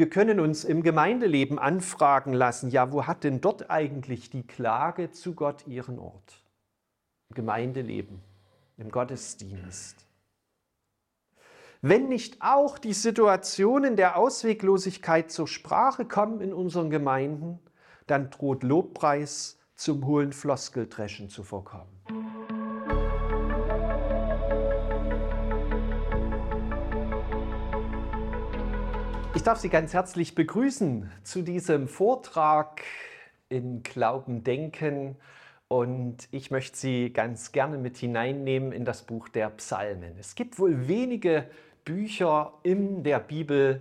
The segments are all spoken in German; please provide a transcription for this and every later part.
Wir können uns im Gemeindeleben anfragen lassen, ja, wo hat denn dort eigentlich die Klage zu Gott ihren Ort? Im Gemeindeleben, im Gottesdienst. Wenn nicht auch die Situationen der Ausweglosigkeit zur Sprache kommen in unseren Gemeinden, dann droht Lobpreis zum hohlen Floskeldreschen zu vorkommen. Ich darf Sie ganz herzlich begrüßen zu diesem Vortrag in Glauben denken und ich möchte Sie ganz gerne mit hineinnehmen in das Buch der Psalmen. Es gibt wohl wenige Bücher in der Bibel,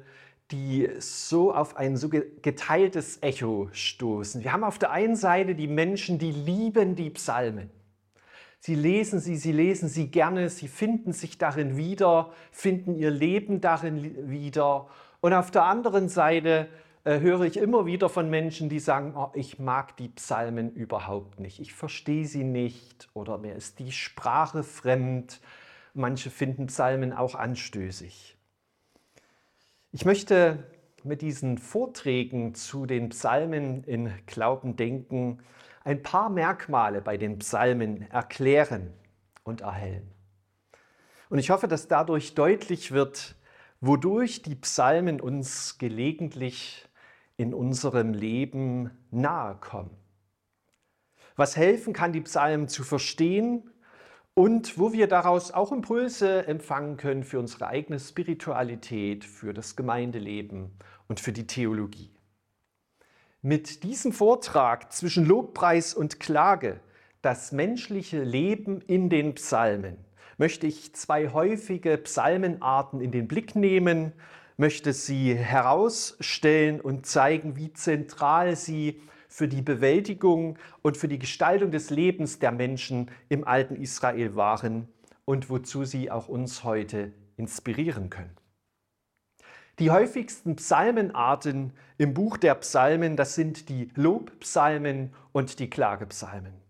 die so auf ein so geteiltes Echo stoßen. Wir haben auf der einen Seite die Menschen, die lieben die Psalmen. Sie lesen sie, sie lesen sie gerne, sie finden sich darin wieder, finden ihr Leben darin wieder und auf der anderen Seite äh, höre ich immer wieder von Menschen, die sagen, oh, ich mag die Psalmen überhaupt nicht, ich verstehe sie nicht oder mir ist die Sprache fremd. Manche finden Psalmen auch anstößig. Ich möchte mit diesen Vorträgen zu den Psalmen in Glauben denken ein paar Merkmale bei den Psalmen erklären und erhellen. Und ich hoffe, dass dadurch deutlich wird, wodurch die Psalmen uns gelegentlich in unserem Leben nahe kommen. Was helfen kann, die Psalmen zu verstehen und wo wir daraus auch Impulse empfangen können für unsere eigene Spiritualität, für das Gemeindeleben und für die Theologie. Mit diesem Vortrag zwischen Lobpreis und Klage, das menschliche Leben in den Psalmen, möchte ich zwei häufige Psalmenarten in den Blick nehmen, möchte sie herausstellen und zeigen, wie zentral sie für die Bewältigung und für die Gestaltung des Lebens der Menschen im alten Israel waren und wozu sie auch uns heute inspirieren können. Die häufigsten Psalmenarten im Buch der Psalmen, das sind die Lobpsalmen und die Klagepsalmen.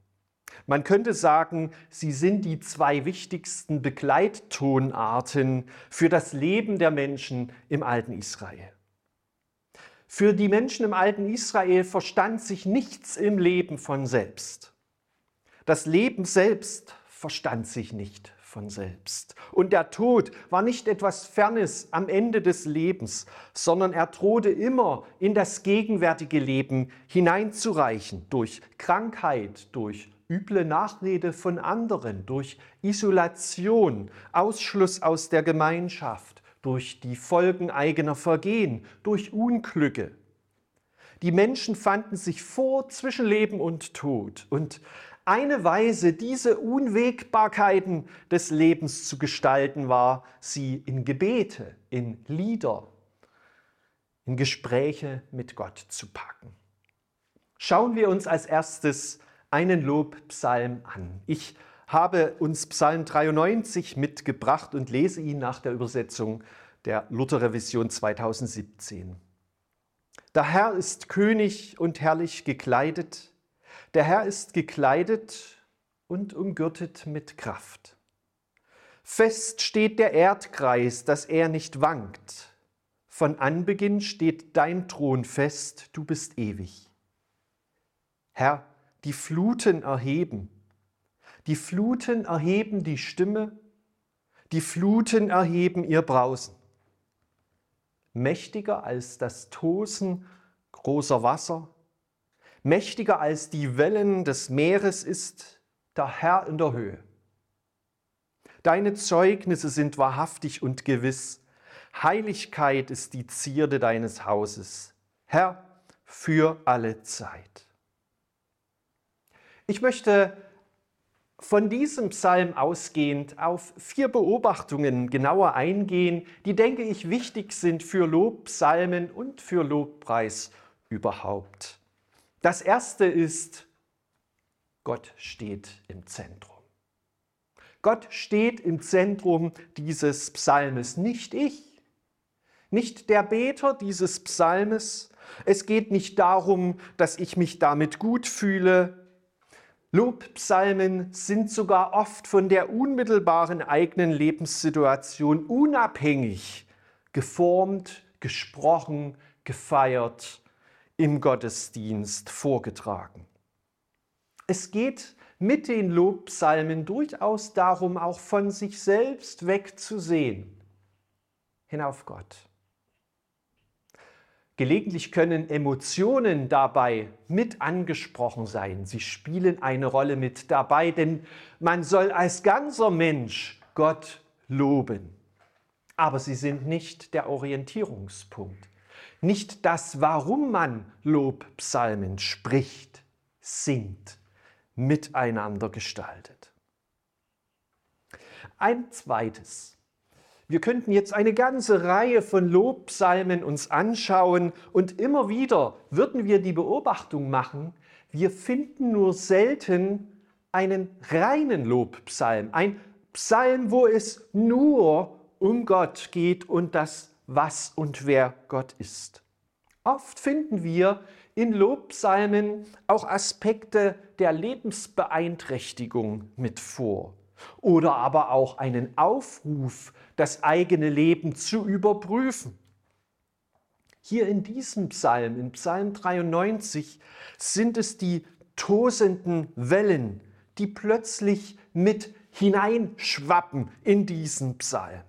Man könnte sagen, sie sind die zwei wichtigsten Begleittonarten für das Leben der Menschen im alten Israel. Für die Menschen im alten Israel verstand sich nichts im Leben von selbst. Das Leben selbst verstand sich nicht von selbst. Und der Tod war nicht etwas Fernes am Ende des Lebens, sondern er drohte immer in das gegenwärtige Leben hineinzureichen durch Krankheit, durch üble Nachrede von anderen, durch Isolation, Ausschluss aus der Gemeinschaft, durch die Folgen eigener Vergehen, durch Unglücke. Die Menschen fanden sich vor zwischen Leben und Tod. Und eine Weise, diese Unwägbarkeiten des Lebens zu gestalten, war, sie in Gebete, in Lieder, in Gespräche mit Gott zu packen. Schauen wir uns als erstes einen Lobpsalm an. Ich habe uns Psalm 93 mitgebracht und lese ihn nach der Übersetzung der Lutherrevision 2017. Der Herr ist König und herrlich gekleidet. Der Herr ist gekleidet und umgürtet mit Kraft. Fest steht der Erdkreis, dass er nicht wankt. Von Anbeginn steht dein Thron fest, du bist ewig. Herr, die Fluten erheben. Die Fluten erheben die Stimme, die Fluten erheben ihr Brausen. Mächtiger als das Tosen großer Wasser, mächtiger als die Wellen des Meeres ist der Herr in der Höhe. Deine Zeugnisse sind wahrhaftig und gewiss. Heiligkeit ist die Zierde deines Hauses. Herr, für alle Zeit. Ich möchte von diesem Psalm ausgehend auf vier Beobachtungen genauer eingehen, die, denke ich, wichtig sind für Lobpsalmen und für Lobpreis überhaupt. Das erste ist, Gott steht im Zentrum. Gott steht im Zentrum dieses Psalmes, nicht ich, nicht der Beter dieses Psalmes. Es geht nicht darum, dass ich mich damit gut fühle, Lobpsalmen sind sogar oft von der unmittelbaren eigenen Lebenssituation unabhängig geformt, gesprochen, gefeiert, im Gottesdienst vorgetragen. Es geht mit den Lobpsalmen durchaus darum, auch von sich selbst wegzusehen, hinauf Gott. Gelegentlich können Emotionen dabei mit angesprochen sein. Sie spielen eine Rolle mit dabei, denn man soll als ganzer Mensch Gott loben. Aber sie sind nicht der Orientierungspunkt, nicht das, warum man Lobpsalmen spricht, singt, miteinander gestaltet. Ein zweites. Wir könnten jetzt eine ganze Reihe von Lobpsalmen uns anschauen und immer wieder würden wir die Beobachtung machen, wir finden nur selten einen reinen Lobpsalm, ein Psalm, wo es nur um Gott geht und das, was und wer Gott ist. Oft finden wir in Lobpsalmen auch Aspekte der Lebensbeeinträchtigung mit vor oder aber auch einen Aufruf, das eigene Leben zu überprüfen. Hier in diesem Psalm, in Psalm 93, sind es die tosenden Wellen, die plötzlich mit hineinschwappen in diesen Psalm.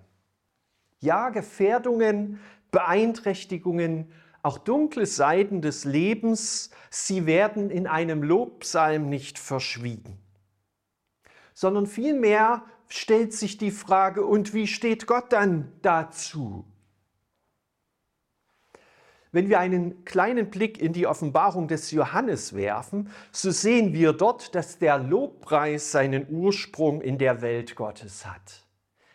Ja, Gefährdungen, Beeinträchtigungen, auch dunkle Seiten des Lebens, sie werden in einem Lobpsalm nicht verschwiegen sondern vielmehr stellt sich die Frage, und wie steht Gott dann dazu? Wenn wir einen kleinen Blick in die Offenbarung des Johannes werfen, so sehen wir dort, dass der Lobpreis seinen Ursprung in der Welt Gottes hat.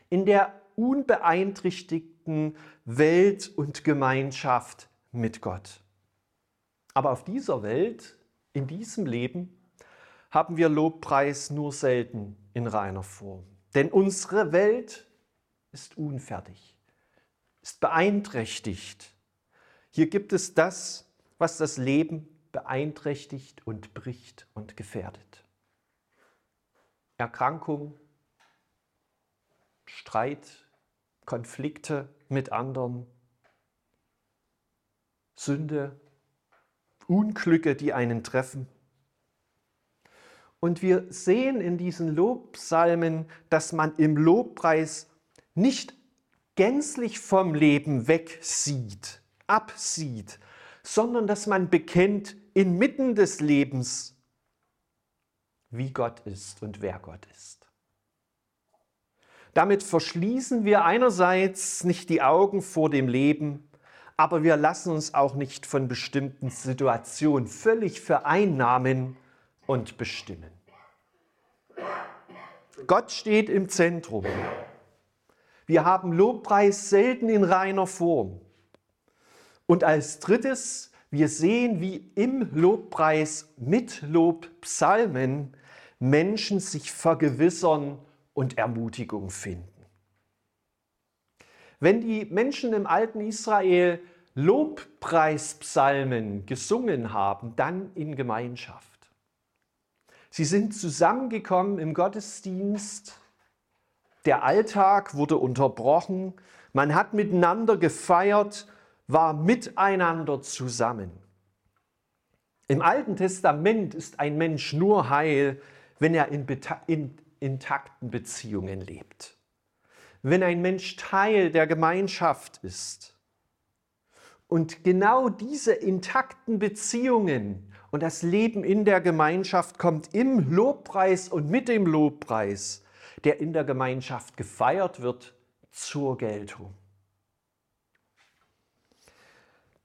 In der unbeeinträchtigten Welt und Gemeinschaft mit Gott. Aber auf dieser Welt, in diesem Leben, haben wir Lobpreis nur selten in reiner Form. Denn unsere Welt ist unfertig, ist beeinträchtigt. Hier gibt es das, was das Leben beeinträchtigt und bricht und gefährdet. Erkrankung, Streit, Konflikte mit anderen, Sünde, Unglücke, die einen treffen. Und wir sehen in diesen Lobpsalmen, dass man im Lobpreis nicht gänzlich vom Leben wegsieht, absieht, sondern dass man bekennt inmitten des Lebens, wie Gott ist und wer Gott ist. Damit verschließen wir einerseits nicht die Augen vor dem Leben, aber wir lassen uns auch nicht von bestimmten Situationen völlig vereinnahmen und bestimmen. Gott steht im Zentrum. Wir haben Lobpreis selten in reiner Form. Und als drittes, wir sehen, wie im Lobpreis mit Lobpsalmen Menschen sich vergewissern und Ermutigung finden. Wenn die Menschen im alten Israel Lobpreispsalmen gesungen haben, dann in Gemeinschaft. Sie sind zusammengekommen im Gottesdienst. Der Alltag wurde unterbrochen. Man hat miteinander gefeiert, war miteinander zusammen. Im Alten Testament ist ein Mensch nur heil, wenn er in, in intakten Beziehungen lebt. Wenn ein Mensch Teil der Gemeinschaft ist. Und genau diese intakten Beziehungen und das Leben in der Gemeinschaft kommt im Lobpreis und mit dem Lobpreis, der in der Gemeinschaft gefeiert wird, zur Geltung.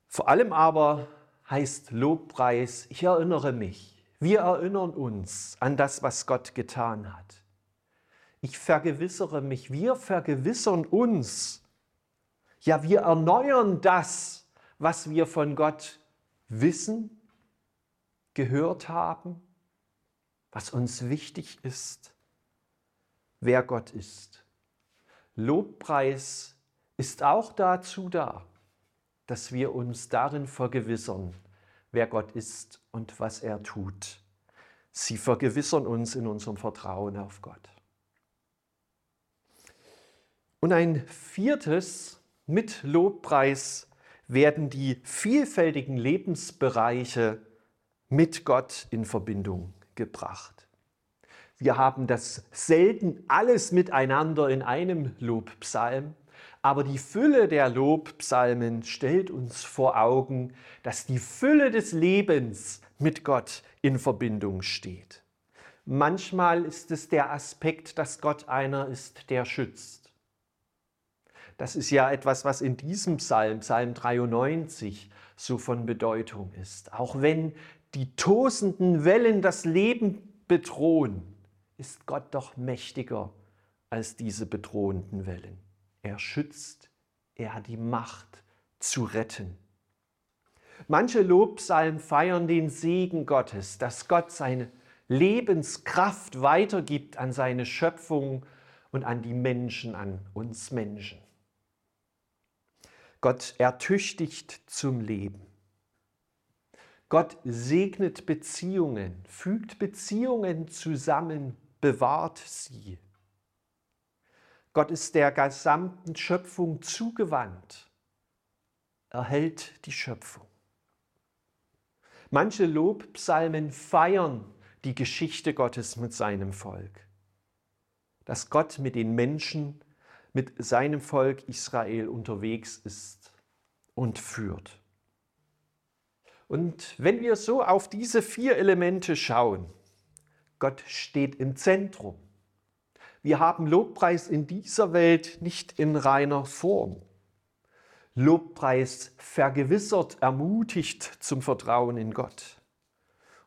Vor allem aber heißt Lobpreis, ich erinnere mich, wir erinnern uns an das, was Gott getan hat. Ich vergewissere mich, wir vergewissern uns. Ja, wir erneuern das, was wir von Gott wissen gehört haben, was uns wichtig ist, wer Gott ist. Lobpreis ist auch dazu da, dass wir uns darin vergewissern, wer Gott ist und was er tut. Sie vergewissern uns in unserem Vertrauen auf Gott. Und ein viertes mit Lobpreis werden die vielfältigen Lebensbereiche mit Gott in Verbindung gebracht. Wir haben das selten alles miteinander in einem Lobpsalm, aber die Fülle der Lobpsalmen stellt uns vor Augen, dass die Fülle des Lebens mit Gott in Verbindung steht. Manchmal ist es der Aspekt, dass Gott einer ist, der schützt. Das ist ja etwas, was in diesem Psalm, Psalm 93, so von Bedeutung ist. Auch wenn die tosenden Wellen das Leben bedrohen, ist Gott doch mächtiger als diese bedrohenden Wellen. Er schützt, er hat die Macht zu retten. Manche Lobpsalmen feiern den Segen Gottes, dass Gott seine Lebenskraft weitergibt an seine Schöpfung und an die Menschen, an uns Menschen. Gott ertüchtigt zum Leben. Gott segnet Beziehungen, fügt Beziehungen zusammen, bewahrt sie. Gott ist der gesamten Schöpfung zugewandt, erhält die Schöpfung. Manche Lobpsalmen feiern die Geschichte Gottes mit seinem Volk. Dass Gott mit den Menschen, mit seinem Volk Israel unterwegs ist und führt. Und wenn wir so auf diese vier Elemente schauen, Gott steht im Zentrum. Wir haben Lobpreis in dieser Welt nicht in reiner Form. Lobpreis vergewissert, ermutigt zum Vertrauen in Gott.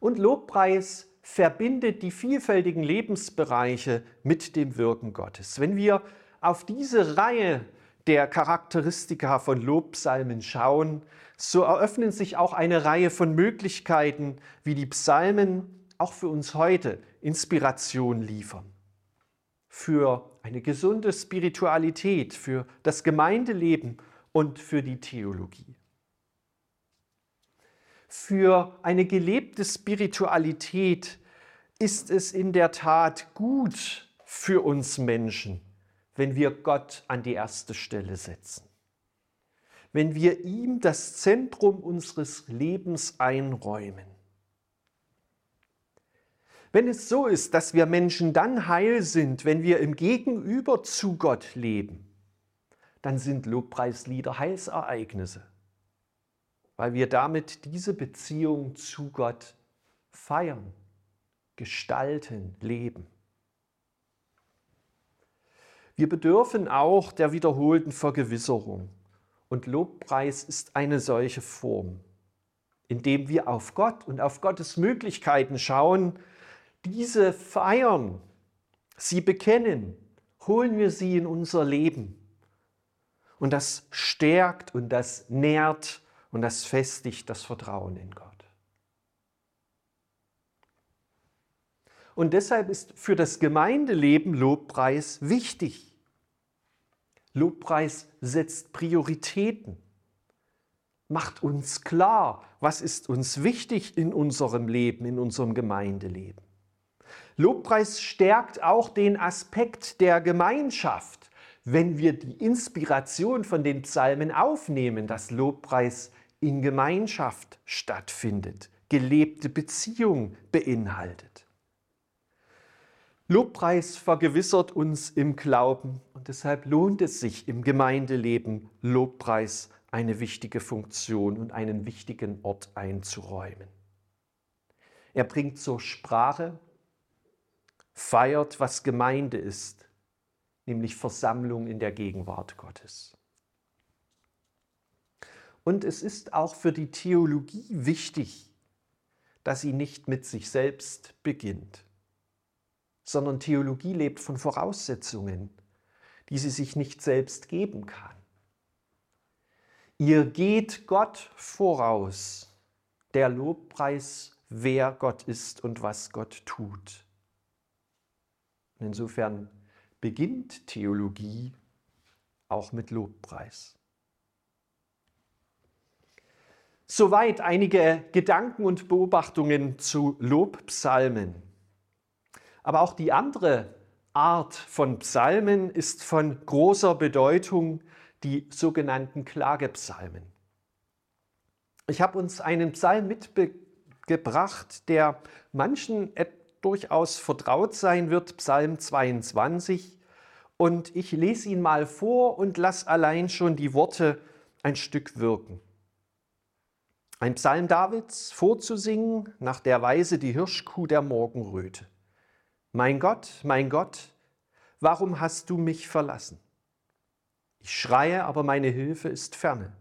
Und Lobpreis verbindet die vielfältigen Lebensbereiche mit dem Wirken Gottes. Wenn wir auf diese Reihe der Charakteristika von Lobpsalmen schauen, so eröffnen sich auch eine Reihe von Möglichkeiten, wie die Psalmen auch für uns heute Inspiration liefern. Für eine gesunde Spiritualität, für das Gemeindeleben und für die Theologie. Für eine gelebte Spiritualität ist es in der Tat gut für uns Menschen, wenn wir Gott an die erste Stelle setzen. Wenn wir ihm das Zentrum unseres Lebens einräumen. Wenn es so ist, dass wir Menschen dann heil sind, wenn wir im Gegenüber zu Gott leben, dann sind Lobpreislieder Heilsereignisse, weil wir damit diese Beziehung zu Gott feiern, gestalten, leben. Wir bedürfen auch der wiederholten Vergewisserung. Und Lobpreis ist eine solche Form, indem wir auf Gott und auf Gottes Möglichkeiten schauen, diese feiern, sie bekennen, holen wir sie in unser Leben und das stärkt und das nährt und das festigt das Vertrauen in Gott. Und deshalb ist für das Gemeindeleben Lobpreis wichtig. Lobpreis setzt Prioritäten, macht uns klar, was ist uns wichtig in unserem Leben, in unserem Gemeindeleben. Lobpreis stärkt auch den Aspekt der Gemeinschaft, wenn wir die Inspiration von den Psalmen aufnehmen, dass Lobpreis in Gemeinschaft stattfindet, gelebte Beziehung beinhaltet. Lobpreis vergewissert uns im Glauben und deshalb lohnt es sich im Gemeindeleben Lobpreis eine wichtige Funktion und einen wichtigen Ort einzuräumen. Er bringt zur Sprache, feiert, was Gemeinde ist, nämlich Versammlung in der Gegenwart Gottes. Und es ist auch für die Theologie wichtig, dass sie nicht mit sich selbst beginnt, sondern Theologie lebt von Voraussetzungen, die sie sich nicht selbst geben kann. Ihr geht Gott voraus, der Lobpreis, wer Gott ist und was Gott tut. Und insofern beginnt Theologie auch mit Lobpreis. Soweit einige Gedanken und Beobachtungen zu Lobpsalmen. Aber auch die andere Art von Psalmen ist von großer Bedeutung, die sogenannten Klagepsalmen. Ich habe uns einen Psalm mitgebracht, der manchen durchaus vertraut sein wird, Psalm 22. Und ich lese ihn mal vor und lasse allein schon die Worte ein Stück wirken. Ein Psalm Davids vorzusingen nach der Weise die Hirschkuh der Morgenröte. Mein Gott, mein Gott, warum hast du mich verlassen? Ich schreie, aber meine Hilfe ist ferne.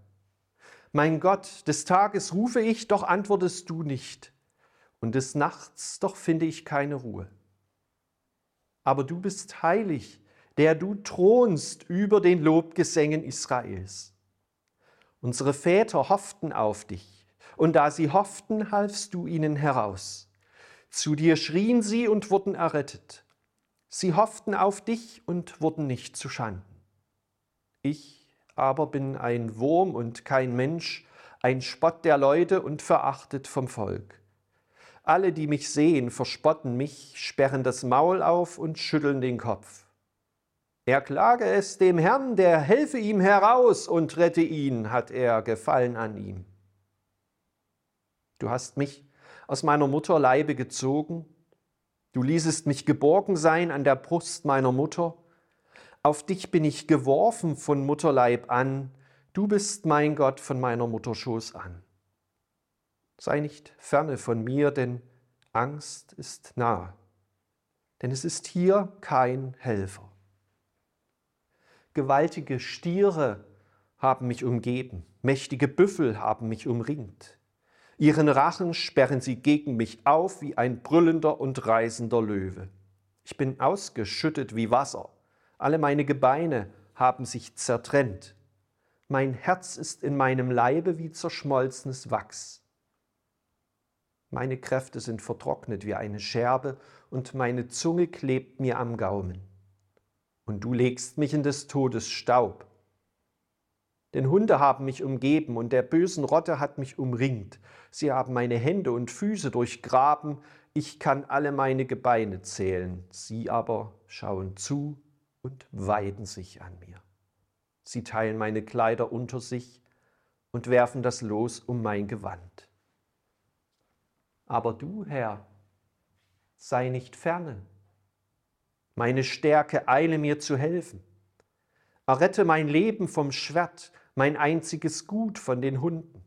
Mein Gott, des Tages rufe ich, doch antwortest du nicht, und des Nachts, doch finde ich keine Ruhe. Aber du bist heilig, der du thronst über den Lobgesängen Israels. Unsere Väter hofften auf dich, und da sie hofften, halfst du ihnen heraus. Zu dir schrien sie und wurden errettet. Sie hofften auf dich und wurden nicht zu Schanden. Ich aber bin ein Wurm und kein Mensch, ein Spott der Leute und verachtet vom Volk. Alle, die mich sehen, verspotten mich, sperren das Maul auf und schütteln den Kopf. Er klage es dem Herrn, der helfe ihm heraus und rette ihn, hat er Gefallen an ihm. Du hast mich aus meiner Mutter Leibe gezogen. Du ließest mich geborgen sein an der Brust meiner Mutter. Auf dich bin ich geworfen von Mutterleib an. Du bist mein Gott von meiner Mutterschoß an. Sei nicht ferne von mir, denn Angst ist nah. Denn es ist hier kein Helfer. Gewaltige Stiere haben mich umgeben, mächtige Büffel haben mich umringt. Ihren Rachen sperren sie gegen mich auf wie ein brüllender und reißender Löwe. Ich bin ausgeschüttet wie Wasser. Alle meine Gebeine haben sich zertrennt. Mein Herz ist in meinem Leibe wie zerschmolzenes Wachs. Meine Kräfte sind vertrocknet wie eine Scherbe und meine Zunge klebt mir am Gaumen. Und du legst mich in des Todes Staub. Denn Hunde haben mich umgeben und der bösen Rotte hat mich umringt. Sie haben meine Hände und Füße durchgraben. Ich kann alle meine Gebeine zählen. Sie aber schauen zu und weiden sich an mir. Sie teilen meine Kleider unter sich und werfen das Los um mein Gewand. Aber du, Herr, sei nicht ferne. Meine Stärke eile mir zu helfen. Errette mein Leben vom Schwert mein einziges Gut von den Hunden.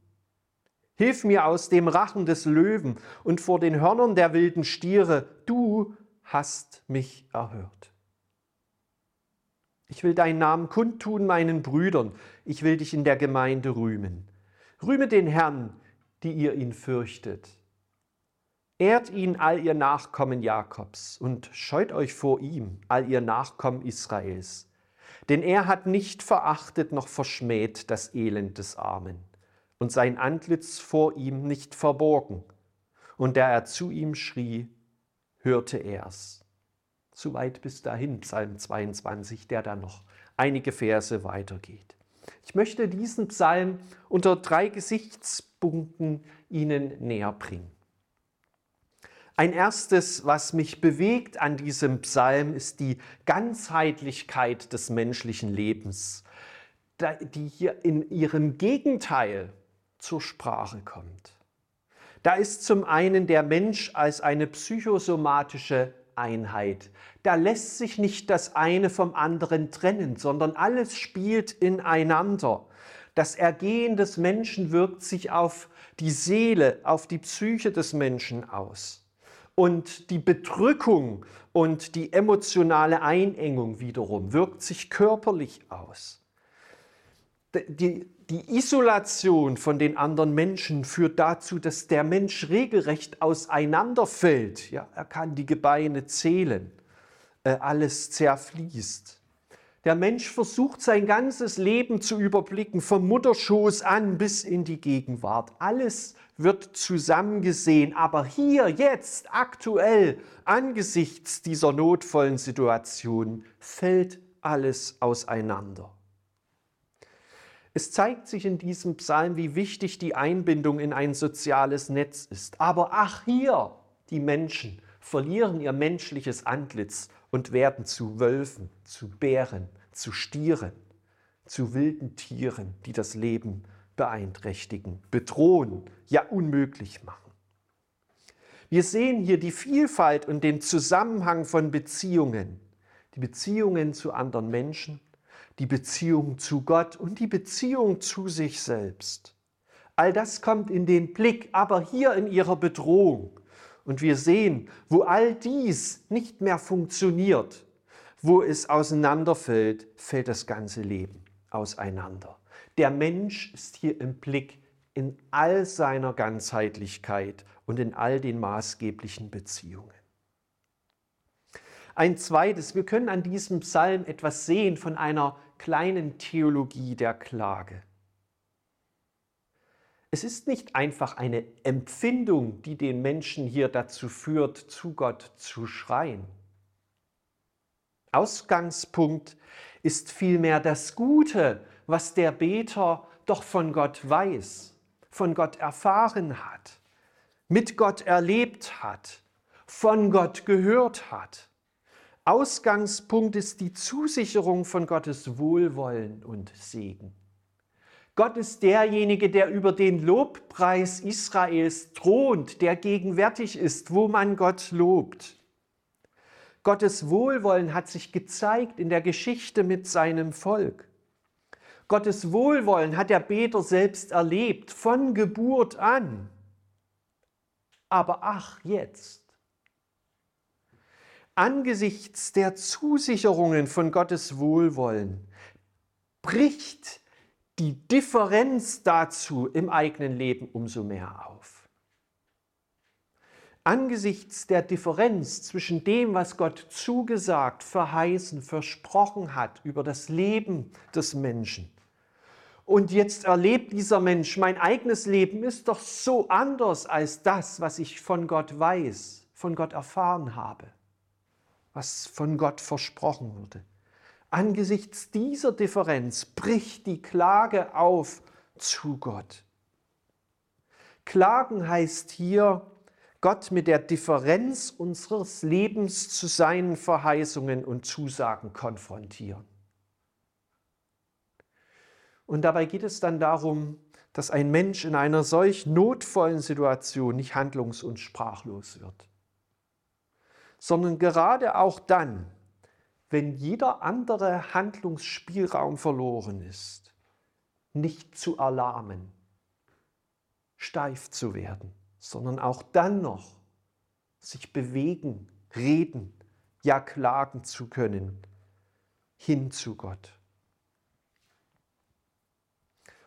Hilf mir aus dem Rachen des Löwen und vor den Hörnern der wilden Stiere, du hast mich erhört. Ich will deinen Namen kundtun meinen Brüdern, ich will dich in der Gemeinde rühmen. Rühme den Herrn, die ihr ihn fürchtet. Ehrt ihn all ihr Nachkommen Jakobs und scheut euch vor ihm, all ihr Nachkommen Israels. Denn er hat nicht verachtet noch verschmäht das Elend des Armen und sein Antlitz vor ihm nicht verborgen. Und da er zu ihm schrie, hörte er's. Soweit bis dahin, Psalm 22, der dann noch einige Verse weitergeht. Ich möchte diesen Psalm unter drei Gesichtspunkten Ihnen näher bringen. Ein erstes, was mich bewegt an diesem Psalm, ist die Ganzheitlichkeit des menschlichen Lebens, die hier in ihrem Gegenteil zur Sprache kommt. Da ist zum einen der Mensch als eine psychosomatische Einheit. Da lässt sich nicht das eine vom anderen trennen, sondern alles spielt ineinander. Das Ergehen des Menschen wirkt sich auf die Seele, auf die Psyche des Menschen aus. Und die Bedrückung und die emotionale Einengung wiederum wirkt sich körperlich aus. Die, die Isolation von den anderen Menschen führt dazu, dass der Mensch regelrecht auseinanderfällt. Ja, er kann die Gebeine zählen, äh, alles zerfließt. Der Mensch versucht sein ganzes Leben zu überblicken, vom Mutterschoß an bis in die Gegenwart. Alles wird zusammengesehen, aber hier, jetzt, aktuell, angesichts dieser notvollen Situation, fällt alles auseinander. Es zeigt sich in diesem Psalm, wie wichtig die Einbindung in ein soziales Netz ist. Aber ach hier, die Menschen verlieren ihr menschliches Antlitz und werden zu Wölfen, zu Bären, zu Stieren, zu wilden Tieren, die das Leben beeinträchtigen, bedrohen, ja unmöglich machen. Wir sehen hier die Vielfalt und den Zusammenhang von Beziehungen. Die Beziehungen zu anderen Menschen, die Beziehung zu Gott und die Beziehung zu sich selbst. All das kommt in den Blick, aber hier in ihrer Bedrohung. Und wir sehen, wo all dies nicht mehr funktioniert, wo es auseinanderfällt, fällt das ganze Leben auseinander. Der Mensch ist hier im Blick in all seiner Ganzheitlichkeit und in all den maßgeblichen Beziehungen. Ein zweites, wir können an diesem Psalm etwas sehen von einer kleinen Theologie der Klage. Es ist nicht einfach eine Empfindung, die den Menschen hier dazu führt, zu Gott zu schreien. Ausgangspunkt ist vielmehr das Gute, was der Beter doch von Gott weiß, von Gott erfahren hat, mit Gott erlebt hat, von Gott gehört hat. Ausgangspunkt ist die Zusicherung von Gottes Wohlwollen und Segen. Gott ist derjenige, der über den Lobpreis Israels thront, der gegenwärtig ist, wo man Gott lobt. Gottes Wohlwollen hat sich gezeigt in der Geschichte mit seinem Volk. Gottes Wohlwollen hat der Beter selbst erlebt, von Geburt an. Aber ach jetzt, angesichts der Zusicherungen von Gottes Wohlwollen bricht die Differenz dazu im eigenen Leben umso mehr auf. Angesichts der Differenz zwischen dem, was Gott zugesagt, verheißen, versprochen hat über das Leben des Menschen, und jetzt erlebt dieser Mensch, mein eigenes Leben ist doch so anders als das, was ich von Gott weiß, von Gott erfahren habe was von Gott versprochen wurde. Angesichts dieser Differenz bricht die Klage auf zu Gott. Klagen heißt hier, Gott mit der Differenz unseres Lebens zu seinen Verheißungen und Zusagen konfrontieren. Und dabei geht es dann darum, dass ein Mensch in einer solch notvollen Situation nicht handlungs- und sprachlos wird sondern gerade auch dann, wenn jeder andere Handlungsspielraum verloren ist, nicht zu erlahmen, steif zu werden, sondern auch dann noch sich bewegen, reden, ja klagen zu können, hin zu Gott.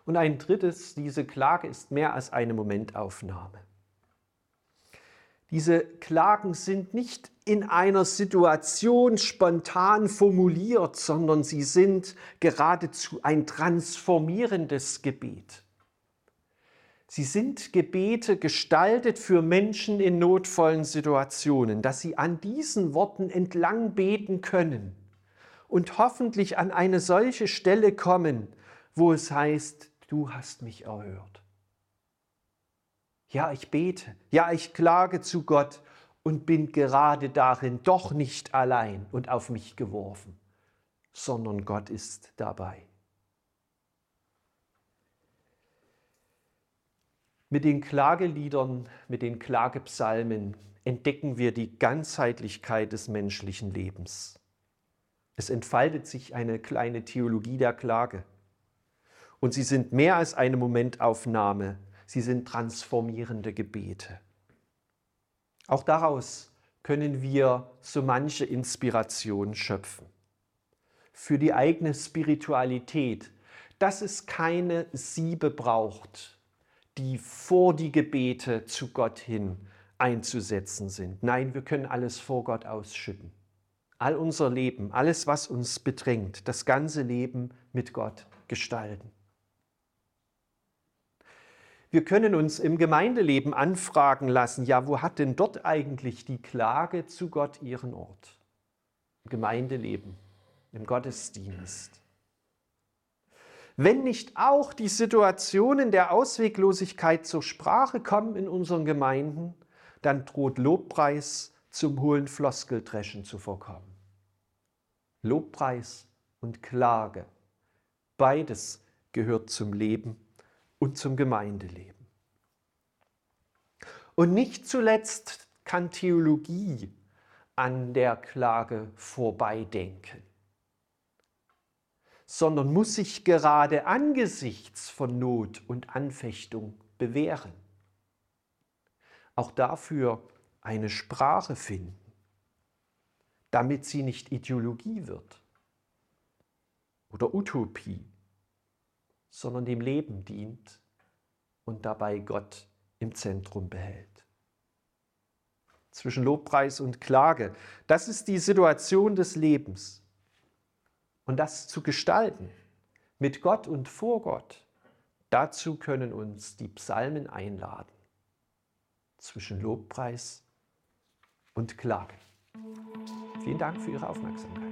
Und ein drittes, diese Klage ist mehr als eine Momentaufnahme. Diese Klagen sind nicht in einer Situation spontan formuliert, sondern sie sind geradezu ein transformierendes Gebet. Sie sind Gebete gestaltet für Menschen in notvollen Situationen, dass sie an diesen Worten entlang beten können und hoffentlich an eine solche Stelle kommen, wo es heißt, du hast mich erhört. Ja, ich bete. Ja, ich klage zu Gott und bin gerade darin doch nicht allein und auf mich geworfen, sondern Gott ist dabei. Mit den Klageliedern, mit den Klagepsalmen entdecken wir die Ganzheitlichkeit des menschlichen Lebens. Es entfaltet sich eine kleine Theologie der Klage. Und sie sind mehr als eine Momentaufnahme sie sind transformierende Gebete. Auch daraus können wir so manche Inspiration schöpfen. Für die eigene Spiritualität, dass es keine Siebe braucht, die vor die Gebete zu Gott hin einzusetzen sind. Nein, wir können alles vor Gott ausschütten. All unser Leben, alles, was uns bedrängt, das ganze Leben mit Gott gestalten. Wir können uns im Gemeindeleben anfragen lassen, ja, wo hat denn dort eigentlich die Klage zu Gott ihren Ort? Im Gemeindeleben, im Gottesdienst. Wenn nicht auch die Situationen der Ausweglosigkeit zur Sprache kommen in unseren Gemeinden, dann droht Lobpreis zum hohlen Floskeldreschen zu vorkommen. Lobpreis und Klage, beides gehört zum Leben und zum Gemeindeleben. Und nicht zuletzt kann Theologie an der Klage vorbeidenken, sondern muss sich gerade angesichts von Not und Anfechtung bewähren. Auch dafür eine Sprache finden, damit sie nicht Ideologie wird oder Utopie, sondern dem Leben dient und dabei Gott im Zentrum behält. Zwischen Lobpreis und Klage, das ist die Situation des Lebens. Und das zu gestalten, mit Gott und vor Gott, dazu können uns die Psalmen einladen. Zwischen Lobpreis und Klage. Vielen Dank für Ihre Aufmerksamkeit.